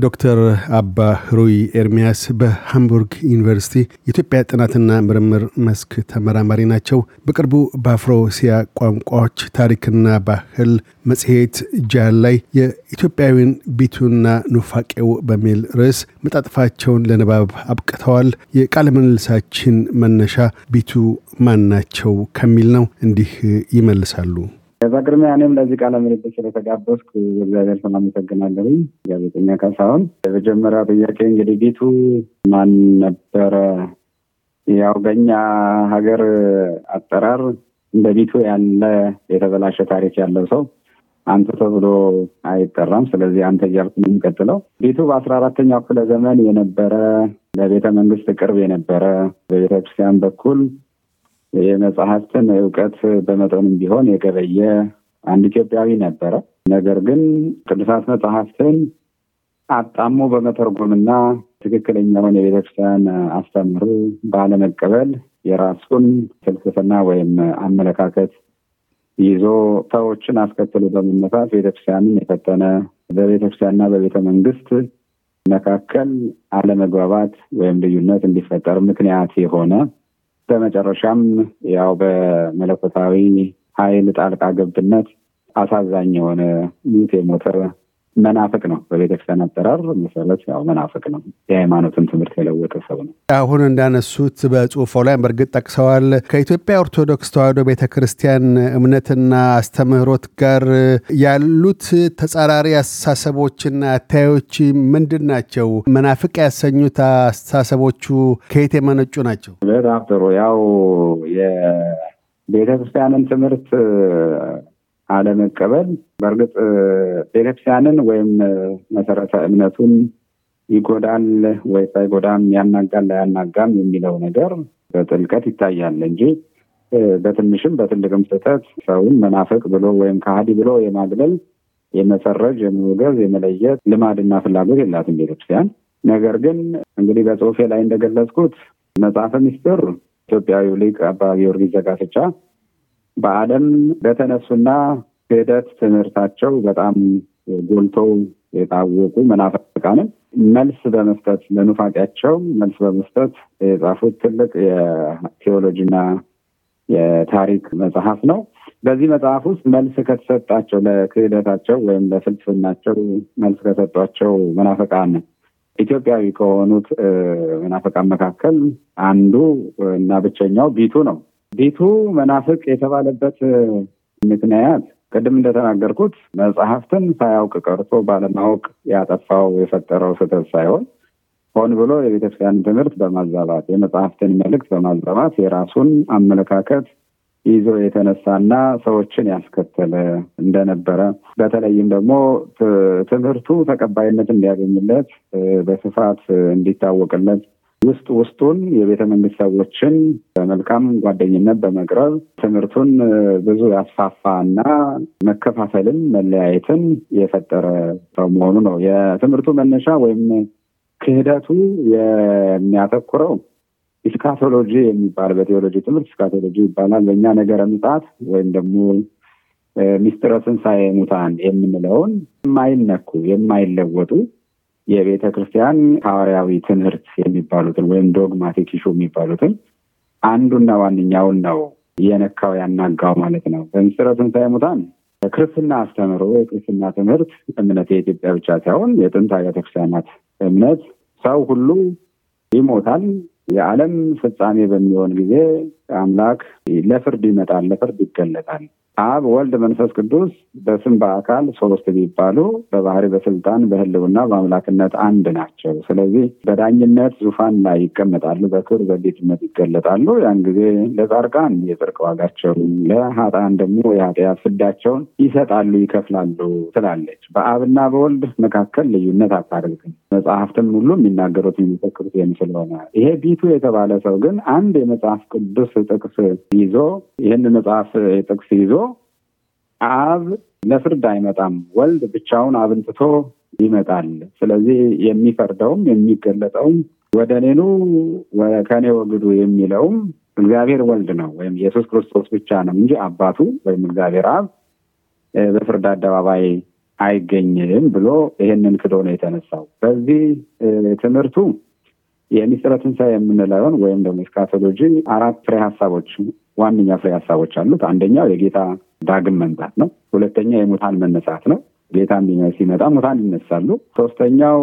ዶክተር አባ ህሩይ ኤርሚያስ በሃምቡርግ ዩኒቨርሲቲ የኢትዮጵያ ጥናትና ምርምር መስክ ተመራማሪ ናቸው። በቅርቡ በአፍሮሲያ ቋንቋዎች ታሪክና ባህል መጽሔት ጃል ላይ የኢትዮጵያዊን ቢቱና ኑፋቄው በሚል ርዕስ መጣጥፋቸውን ለንባብ አብቅተዋል። የቃለ ምልልሳችን መነሻ ቢቱ ማን ናቸው ከሚል ነው። እንዲህ ይመልሳሉ። በቅድሚያ እኔም ለዚህ ቃለ ምልልስ ስለተጋበዝኩ እግዚአብሔር ስም አመሰግናለሁ። ጋዜጠኛ ካሳሁን፣ የመጀመሪያ ጥያቄ እንግዲህ ቢቱ ማን ነበረ? ያው በኛ ሀገር አጠራር እንደ ቢቱ ያለ የተበላሸ ታሪክ ያለው ሰው አንቱ ተብሎ አይጠራም። ስለዚህ አንተ እያልኩ ነው የሚቀጥለው። ቢቱ በአስራ አራተኛው ክፍለ ዘመን የነበረ ለቤተ መንግስት ቅርብ የነበረ በቤተክርስቲያን በኩል የመጽሐፍትን እውቀት በመጠኑም ቢሆን የገበየ አንድ ኢትዮጵያዊ ነበረ። ነገር ግን ቅዱሳት መጽሐፍትን አጣሞ በመተርጎምና ትክክለኛውን የቤተክርስቲያን አስተምህሮ ባለመቀበል የራሱን ፍልስፍና ወይም አመለካከት ይዞ ሰዎችን አስከትሎ በመነሳት ቤተክርስቲያንን የፈተነ በቤተክርስቲያንና በቤተ መንግስት መካከል አለመግባባት ወይም ልዩነት እንዲፈጠር ምክንያት የሆነ በመጨረሻም ያው በመለኮታዊ ኃይል ጣልቃ ገብነት አሳዛኝ የሆነ ሙት የሞተ መናፍቅ ነው። በቤተክርስቲያን አጠራር መሰረት ያው መናፍቅ ነው። የሃይማኖትን ትምህርት የለወጠ ሰው ነው። አሁን እንዳነሱት በጽሁፎ ላይ በእርግጥ ጠቅሰዋል። ከኢትዮጵያ ኦርቶዶክስ ተዋሕዶ ቤተ ክርስቲያን እምነትና አስተምህሮት ጋር ያሉት ተጻራሪ አስተሳሰቦችና አታዮች ምንድን ናቸው? መናፍቅ ያሰኙት አስተሳሰቦቹ ከየት የመነጩ ናቸው? በጣም ጥሩ። ያው የቤተ ክርስቲያንን ትምህርት አለመቀበል በእርግጥ ቤተክርስቲያንን ወይም መሰረተ እምነቱን ይጎዳል ወይ ሳይጎዳም ያናጋል ላያናጋም የሚለው ነገር በጥልቀት ይታያል እንጂ በትንሽም በትልቅም ስህተት ሰውን መናፍቅ ብሎ ወይም ከሃዲ ብሎ የማግለል የመሰረጅ፣ የመውገዝ፣ የመለየት ልማድና ፍላጎት የላትም ቤተክርስቲያን። ነገር ግን እንግዲህ በጽሁፌ ላይ እንደገለጽኩት መጽሐፈ ምስጢር ኢትዮጵያዊው ሊቅ አባ ጊዮርጊስ ዘጋስጫ በዓለም በተነሱና ክህደት ትምህርታቸው በጣም ጎልተው የታወቁ መናፍቃንን መልስ በመስጠት ለኑፋቄያቸው መልስ በመስጠት የጻፉት ትልቅ የቴዎሎጂና የታሪክ መጽሐፍ ነው። በዚህ መጽሐፍ ውስጥ መልስ ከተሰጣቸው ለክህደታቸው ወይም ለፍልስፍናቸው መልስ ከሰጧቸው መናፍቃን ኢትዮጵያዊ ከሆኑት መናፍቃን መካከል አንዱ እና ብቸኛው ቢቱ ነው። ቢቱ መናፍቅ የተባለበት ምክንያት ቅድም እንደተናገርኩት መጽሐፍትን ሳያውቅ ቀርቶ ባለማወቅ ያጠፋው የፈጠረው ስህተት ሳይሆን ሆን ብሎ የቤተክርስቲያን ትምህርት በማዛባት የመጽሐፍትን መልእክት በማዛባት የራሱን አመለካከት ይዞ የተነሳና ሰዎችን ያስከተለ እንደነበረ በተለይም ደግሞ ትምህርቱ ተቀባይነት እንዲያገኝለት በስፋት እንዲታወቅለት ውስጥ ውስጡን የቤተ መንግስት ሰዎችን በመልካም ጓደኝነት በመቅረብ ትምህርቱን ብዙ ያስፋፋ እና መከፋፈልን፣ መለያየትን የፈጠረ ሰው መሆኑ ነው። የትምህርቱ መነሻ ወይም ክህደቱ የሚያተኩረው ኢስካቶሎጂ የሚባል በቴዎሎጂ ትምህርት ኢስካቶሎጂ ይባላል። በእኛ ነገረ ምጽአት ወይም ደግሞ ሚስጥረ ትንሣኤ ሙታን የምንለውን የማይነኩ የማይለወጡ የቤተ ክርስቲያን ሐዋርያዊ ትምህርት የሚባሉትን ወይም dogmatic issue የሚባሉትን አንዱና ዋነኛውን ነው የነካው ያናጋው ማለት ነው። በምስጢረ ትንሣኤ ሙታን ክርስትና አስተምሮ የክርስትና ትምህርት እምነት የኢትዮጵያ ብቻ ሳይሆን የጥንት አብያተ እምነት ሰው ሁሉ ይሞታል፣ የዓለም ፍጻሜ በሚሆን ጊዜ አምላክ ለፍርድ ይመጣል፣ ለፍርድ ይገለጣል። አብ ወልድ መንፈስ ቅዱስ በስም በአካል ሶስት ቢባሉ በባህሪ በስልጣን በህልውና በአምላክነት አንድ ናቸው። ስለዚህ በዳኝነት ዙፋን ላይ ይቀመጣሉ፣ በክብር በጌትነት ይገለጣሉ። ያን ጊዜ ለጻድቃን የጽድቅ ዋጋቸውን፣ ለሀጣን ደግሞ የኃጢአት ፍዳቸውን ይሰጣሉ፣ ይከፍላሉ ትላለች። በአብና በወልድ መካከል ልዩነት አታደርግም። መጽሐፍትም ሁሉ የሚናገሩት የሚመሰክሩት ይህን ስለሆነ ይሄ ቢቱ የተባለ ሰው ግን አንድ የመጽሐፍ ቅዱስ ጥቅስ ይዞ ይህን መጽሐፍ ጥቅስ ይዞ አብ ለፍርድ አይመጣም፣ ወልድ ብቻውን አብን ትቶ ይመጣል። ስለዚህ የሚፈርደውም የሚገለጠውም ወደ እኔኑ ከእኔ ወግዱ የሚለውም እግዚአብሔር ወልድ ነው ወይም ኢየሱስ ክርስቶስ ብቻ ነው እንጂ አባቱ ወይም እግዚአብሔር አብ በፍርድ አደባባይ አይገኝም ብሎ ይሄንን ክዶ ነው የተነሳው። በዚህ ትምህርቱ የሚስጥረ ትንሣኤ የምንለውን ወይም ደግሞ eschatology አራት ፍሬ ሀሳቦች ዋነኛ ፍሬ ሀሳቦች አሉት። አንደኛው የጌታ ዳግም መምጣት ነው። ሁለተኛ የሙታን መነሳት ነው። ጌታ ሲመጣ ሙታን ይነሳሉ። ሶስተኛው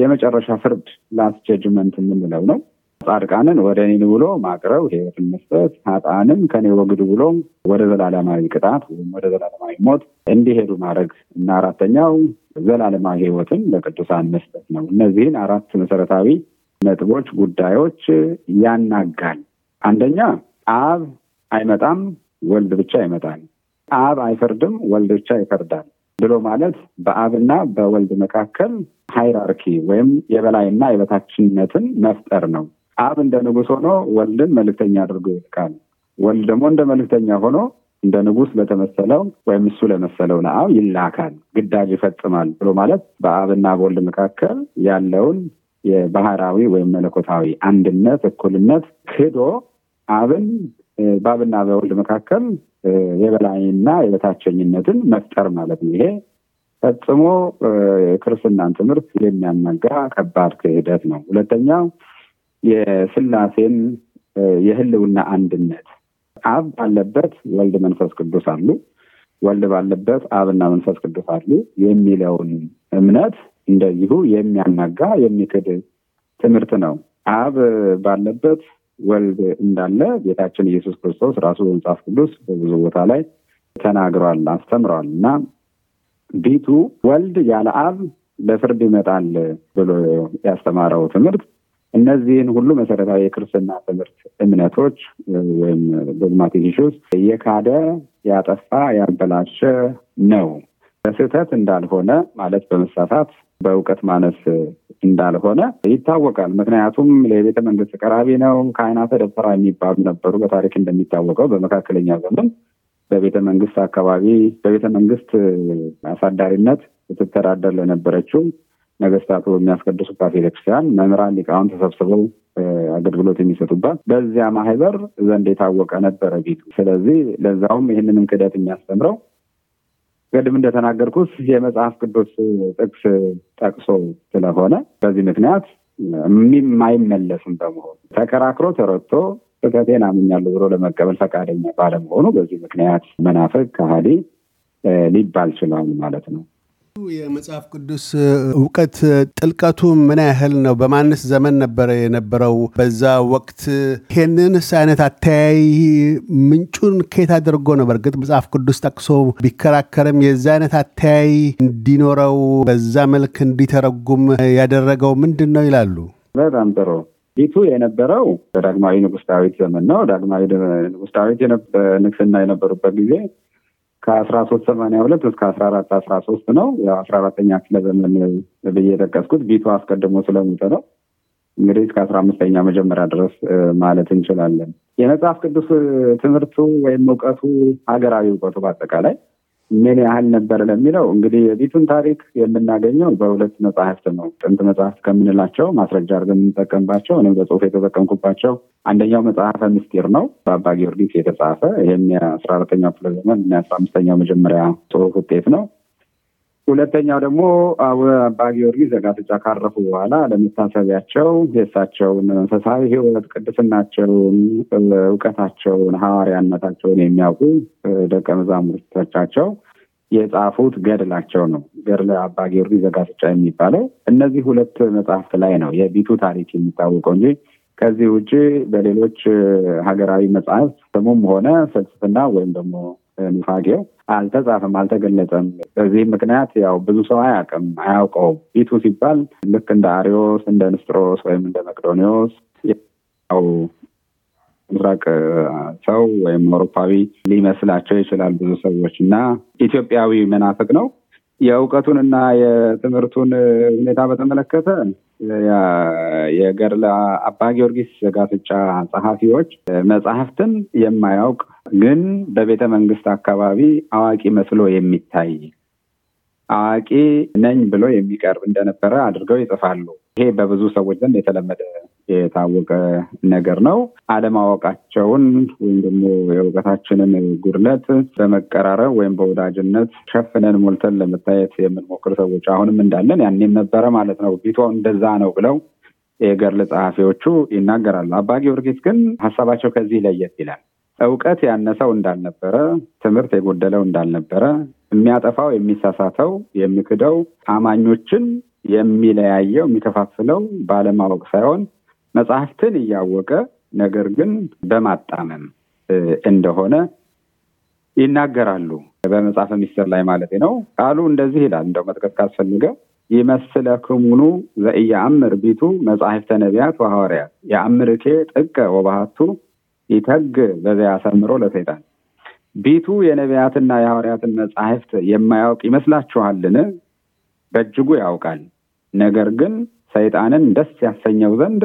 የመጨረሻ ፍርድ last judgment የምንለው ነው። ጻድቃንን ወደ እኔ ብሎ ማቅረብ ሕይወትን መስጠት፣ ኃጥአንም ከኔ ወግዱ ብሎ ወደ ዘላለማዊ ቅጣት ወይም ወደ ዘላለማዊ ሞት እንዲሄዱ ማድረግ እና አራተኛው ዘላለማዊ ሕይወትን ለቅዱሳን መስጠት ነው። እነዚህን አራት መሰረታዊ ነጥቦች፣ ጉዳዮች ያናጋል። አንደኛ አብ አይመጣም፣ ወልድ ብቻ ይመጣል። አብ አይፈርድም፣ ወልድ ብቻ ይፈርዳል ብሎ ማለት በአብና በወልድ መካከል ሃይራርኪ ወይም የበላይና የበታችነትን መፍጠር ነው። አብ እንደ ንጉሥ ሆኖ ወልድን መልእክተኛ አድርጎ ይልካል። ወልድ ደግሞ እንደ መልእክተኛ ሆኖ እንደ ንጉሥ ለተመሰለው ወይም እሱ ለመሰለው ለአብ ይላካል፣ ግዳጅ ይፈጽማል ብሎ ማለት በአብና በወልድ መካከል ያለውን የባህራዊ ወይም መለኮታዊ አንድነት፣ እኩልነት ክዶ አብን በአብና በወልድ መካከል የበላይና የበታቸኝነትን መፍጠር ማለት ነው። ይሄ ፈጽሞ ክርስትናን ትምህርት የሚያናጋ ከባድ ክህደት ነው። ሁለተኛው የስላሴን የህልውና አንድነት አብ ባለበት ወልድ መንፈስ ቅዱስ አሉ፣ ወልድ ባለበት አብና መንፈስ ቅዱስ አሉ የሚለውን እምነት እንደዚሁ የሚያናጋ የሚክድ ትምህርት ነው። አብ ባለበት ወልድ እንዳለ ጌታችን ኢየሱስ ክርስቶስ ራሱ በመጽሐፍ ቅዱስ በብዙ ቦታ ላይ ተናግሯል፣ አስተምረዋል እና ቢቱ ወልድ ያለ አብ ለፍርድ ይመጣል ብሎ ያስተማረው ትምህርት እነዚህን ሁሉ መሰረታዊ የክርስትና ትምህርት እምነቶች ወይም dogmatic issues የካደ ያጠፋ ያበላሸ ነው። በስህተት እንዳልሆነ ማለት በመሳሳት በእውቀት ማነስ እንዳልሆነ ይታወቃል። ምክንያቱም ለቤተ መንግስት ቀራቢ ነው። ካህናተ ደብተራ የሚባሉ ነበሩ። በታሪክ እንደሚታወቀው በመካከለኛ ዘመን በቤተ መንግስት አካባቢ በቤተ መንግስት አሳዳሪነት ስትተዳደር ለነበረችው ነገስታቱ የሚያስቀድሱባት ቤተክርስቲያን መምህራን፣ ሊቃውን ተሰብስበው አገልግሎት የሚሰጡባት በዚያ ማህበር ዘንድ የታወቀ ነበረ ቤቱ። ስለዚህ ለዛውም ይህንንም ክደት የሚያስተምረው ቅድም እንደተናገርኩት የመጽሐፍ ቅዱስ ጥቅስ ጠቅሶ ስለሆነ በዚህ ምክንያት የማይመለስም በመሆኑ ተከራክሮ ተረድቶ ስህተቴን አምኛለሁ ብሎ ለመቀበል ፈቃደኛ ባለመሆኑ በዚህ ምክንያት መናፍቅ ከሃዲ ሊባል ችሏል ማለት ነው። የመጽሐፍ ቅዱስ እውቀት ጥልቀቱ ምን ያህል ነው? በማንስ ዘመን ነበረ የነበረው በዛ ወቅት? ይሄንንስ አይነት አተያይ ምንጩን ከየት አድርጎ ነው? በእርግጥ መጽሐፍ ቅዱስ ጠቅሶ ቢከራከርም የዛ አይነት አተያይ እንዲኖረው በዛ መልክ እንዲተረጉም ያደረገው ምንድን ነው ይላሉ? በጣም ጥሩ። ፊቱ የነበረው በዳግማዊ ንጉሥ ዳዊት ዘመን ነው። ዳግማዊ ንጉሥ ዳዊት ንግስና የነበሩበት ጊዜ ከአስራ ሶስት ሰማንያ ሁለት እስከ አስራ አራት አስራ ሶስት ነው። አስራ አራተኛ ክፍለ ዘመን ብዬ የጠቀስኩት ቢቱ አስቀድሞ ስለሞተ ነው። እንግዲህ እስከ አስራ አምስተኛ መጀመሪያ ድረስ ማለት እንችላለን። የመጽሐፍ ቅዱስ ትምህርቱ ወይም እውቀቱ ሀገራዊ እውቀቱ በአጠቃላይ ምን ያህል ነበር ለሚለው እንግዲህ የቢቱን ታሪክ የምናገኘው በሁለት መጽሐፍት ነው። ጥንት መጽሐፍት ከምንላቸው ማስረጃ አድርገን የምንጠቀምባቸው እኔም በጽሁፍ የተጠቀምኩባቸው አንደኛው መጽሐፈ ምስጢር ነው በአባ ጊዮርጊስ የተጻፈ ይህም የአስራ አራተኛው ክፍለ ዘመን የአስራ አምስተኛው መጀመሪያ ጽሁፍ ውጤት ነው። ሁለተኛው ደግሞ አባ ጊዮርጊስ ዘጋስጫ ካረፉ በኋላ ለመታሰቢያቸው የእሳቸውን መንፈሳዊ ሕይወት ቅድስናቸውን፣ እውቀታቸውን፣ ሐዋርያነታቸውን የሚያውቁ ደቀ መዛሙርቶቻቸው የጻፉት ገድላቸው ነው። ገድለ አባ ጊዮርጊስ ዘጋስጫ የሚባለው እነዚህ ሁለት መጽሐፍት ላይ ነው የቢቱ ታሪክ የሚታወቀው እንጂ ከዚህ ውጭ በሌሎች ሀገራዊ መጽሐፍት ስሙም ሆነ ፍልስፍና ወይም ደግሞ ኑፋቄው አልተጻፈም፣ አልተገለጸም። በዚህ ምክንያት ያው ብዙ ሰው አያውቅም፣ አያውቀውም። ቢቱ ሲባል ልክ እንደ አሪዮስ፣ እንደ ንስጥሮስ ወይም እንደ መቅዶኒዎስ ያው ምስራቅ ሰው ወይም አውሮፓዊ ሊመስላቸው ይችላል ብዙ ሰዎች እና ኢትዮጵያዊ መናፍቅ ነው። የእውቀቱንና የትምህርቱን ሁኔታ በተመለከተ የገድለ አባ ጊዮርጊስ ዘጋስጫ ጸሐፊዎች መጽሐፍትን የማያውቅ ግን በቤተ መንግስት አካባቢ አዋቂ መስሎ የሚታይ አዋቂ ነኝ ብሎ የሚቀርብ እንደነበረ አድርገው ይጽፋሉ። ይሄ በብዙ ሰዎች ዘንድ የተለመደ የታወቀ ነገር ነው። አለማወቃቸውን ወይም ደግሞ የእውቀታችንን ጉድለት በመቀራረብ ወይም በወዳጅነት ሸፍነን ሞልተን ለመታየት የምንሞክር ሰዎች አሁንም እንዳለን ያኔም ነበረ ማለት ነው። ቢቶ እንደዛ ነው ብለው የገርል ጸሐፊዎቹ ይናገራሉ። አባ ጊዮርጊስ ግን ሀሳባቸው ከዚህ ለየት ይላል። እውቀት ያነሰው እንዳልነበረ፣ ትምህርት የጎደለው እንዳልነበረ፣ የሚያጠፋው የሚሳሳተው፣ የሚክደው አማኞችን የሚለያየው የሚከፋፍለው ባለማወቅ ሳይሆን መጽሐፍትን እያወቀ ነገር ግን በማጣመም እንደሆነ ይናገራሉ። በመጽሐፈ ሚስጥር ላይ ማለት ነው። ቃሉ እንደዚህ ይላል። እንደው መጥቀስ ካስፈልገ ይመስለክሙኑ ዘኢየአምር ቢቱ መጻሕፍተ ነቢያት ወሐዋርያት የአምርኬ ጥቀ ወባህቱ ይተግ በዚያ ያሰምሮ ለሰይጣን ቢቱ የነቢያትና የሐዋርያትን መጻሕፍት የማያውቅ ይመስላችኋልን? በእጅጉ ያውቃል። ነገር ግን ሰይጣንን ደስ ያሰኘው ዘንድ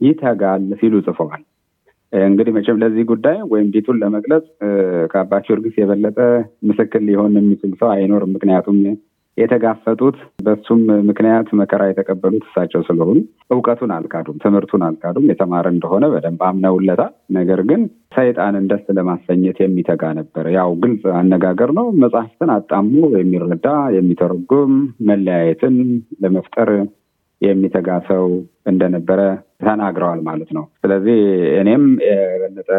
ይተጋል ሲሉ ጽፈዋል። እንግዲህ መቼም ለዚህ ጉዳይ ወይም ቢቱን ለመግለጽ ከአባ ጊዮርጊስ የበለጠ ምስክር ሊሆን የሚችል ሰው አይኖርም። ምክንያቱም የተጋፈጡት በሱም ምክንያት መከራ የተቀበሉት እሳቸው ስለሆኑ እውቀቱን አልካዱም፣ ትምህርቱን አልካዱም። የተማረ እንደሆነ በደንብ አምነውለታል። ነገር ግን ሰይጣንን ደስ ለማሰኘት የሚተጋ ነበር። ያው ግልጽ አነጋገር ነው። መጽሐፍትን አጣሙ የሚረዳ የሚተረጉም መለያየትን ለመፍጠር የሚተጋ ሰው እንደነበረ ተናግረዋል ማለት ነው። ስለዚህ እኔም የበለጠ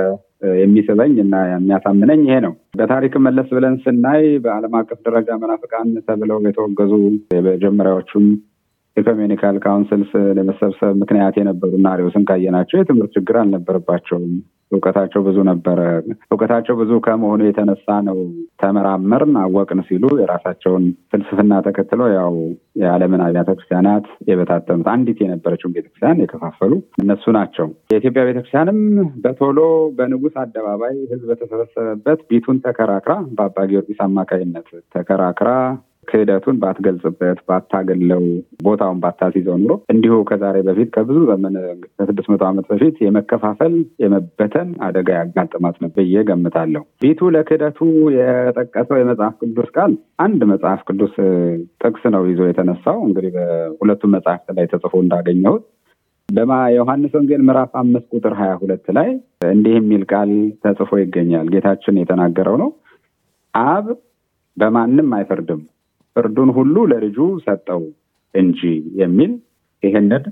የሚስበኝ እና የሚያሳምነኝ ይሄ ነው። በታሪክም መለስ ብለን ስናይ በዓለም አቀፍ ደረጃ መናፍቃን ተብለው የተወገዙ የመጀመሪያዎቹም ecumenical councils ለመሰብሰብ ምክንያት የነበሩና አሪዎስን ካየናቸው የትምህርት ችግር አልነበረባቸውም። እውቀታቸው ብዙ ነበረ። እውቀታቸው ብዙ ከመሆኑ የተነሳ ነው ተመራመርን፣ አወቅን ሲሉ የራሳቸውን ፍልስፍና ተከትለው ያው የዓለምን አብያተ ክርስቲያናት የበታተኑት አንዲት የነበረችውን ቤተክርስቲያን የከፋፈሉ እነሱ ናቸው። የኢትዮጵያ ቤተክርስቲያንም በቶሎ በንጉሥ አደባባይ ሕዝብ በተሰበሰበበት ቢቱን ተከራክራ በአባ ጊዮርጊስ አማካይነት ተከራክራ ክህደቱን ባትገልጽበት ባታገለው ቦታውን ባታስይዘው ኑሮ እንዲሁ ከዛሬ በፊት ከብዙ ዘመን ከስድስት መቶ ዓመት በፊት የመከፋፈል የመበተን አደጋ ያጋጥማት ነው ብዬ ገምታለሁ። ቢቱ ለክህደቱ የጠቀሰው የመጽሐፍ ቅዱስ ቃል አንድ መጽሐፍ ቅዱስ ጥቅስ ነው ይዞ የተነሳው እንግዲህ በሁለቱም መጽሐፍት ላይ ተጽፎ እንዳገኘሁት በዮሐንስ ወንጌል ምዕራፍ አምስት ቁጥር ሀያ ሁለት ላይ እንዲህ የሚል ቃል ተጽፎ ይገኛል። ጌታችን የተናገረው ነው። አብ በማንም አይፈርድም ፍርዱን ሁሉ ለልጁ ሰጠው እንጂ የሚል ይህንን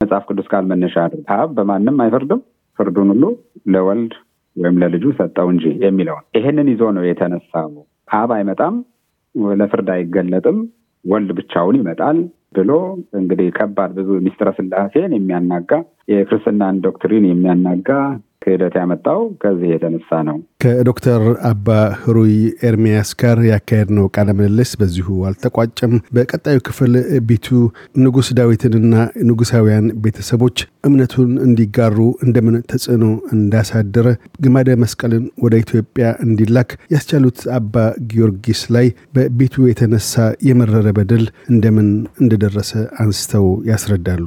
መጽሐፍ ቅዱስ ቃል መነሻ አድርግ አብ በማንም አይፈርድም ፍርዱን ሁሉ ለወልድ ወይም ለልጁ ሰጠው እንጂ የሚለውን ይህንን ይዞ ነው የተነሳው። አብ አይመጣም፣ ለፍርድ አይገለጥም፣ ወልድ ብቻውን ይመጣል ብሎ እንግዲህ ከባድ ብዙ ሚስጥረ ስላሴን የሚያናጋ የክርስትናን doctrine የሚያናጋ ክህደት ያመጣው ከዚህ የተነሳ ነው። ከዶክተር አባ ህሩይ ኤርሚያስ ጋር ያካሄድነው ቃለ ምልልስ በዚሁ አልተቋጨም። በቀጣዩ ክፍል ቢቱ ንጉሥ ዳዊትንና ንጉሳውያን ቤተሰቦች እምነቱን እንዲጋሩ እንደምን ተጽዕኖ እንዳሳደረ ግማደ መስቀልን ወደ ኢትዮጵያ እንዲላክ ያስቻሉት አባ ጊዮርጊስ ላይ በቢቱ የተነሳ የመረረ በደል እንደምን እንደደረሰ አንስተው ያስረዳሉ።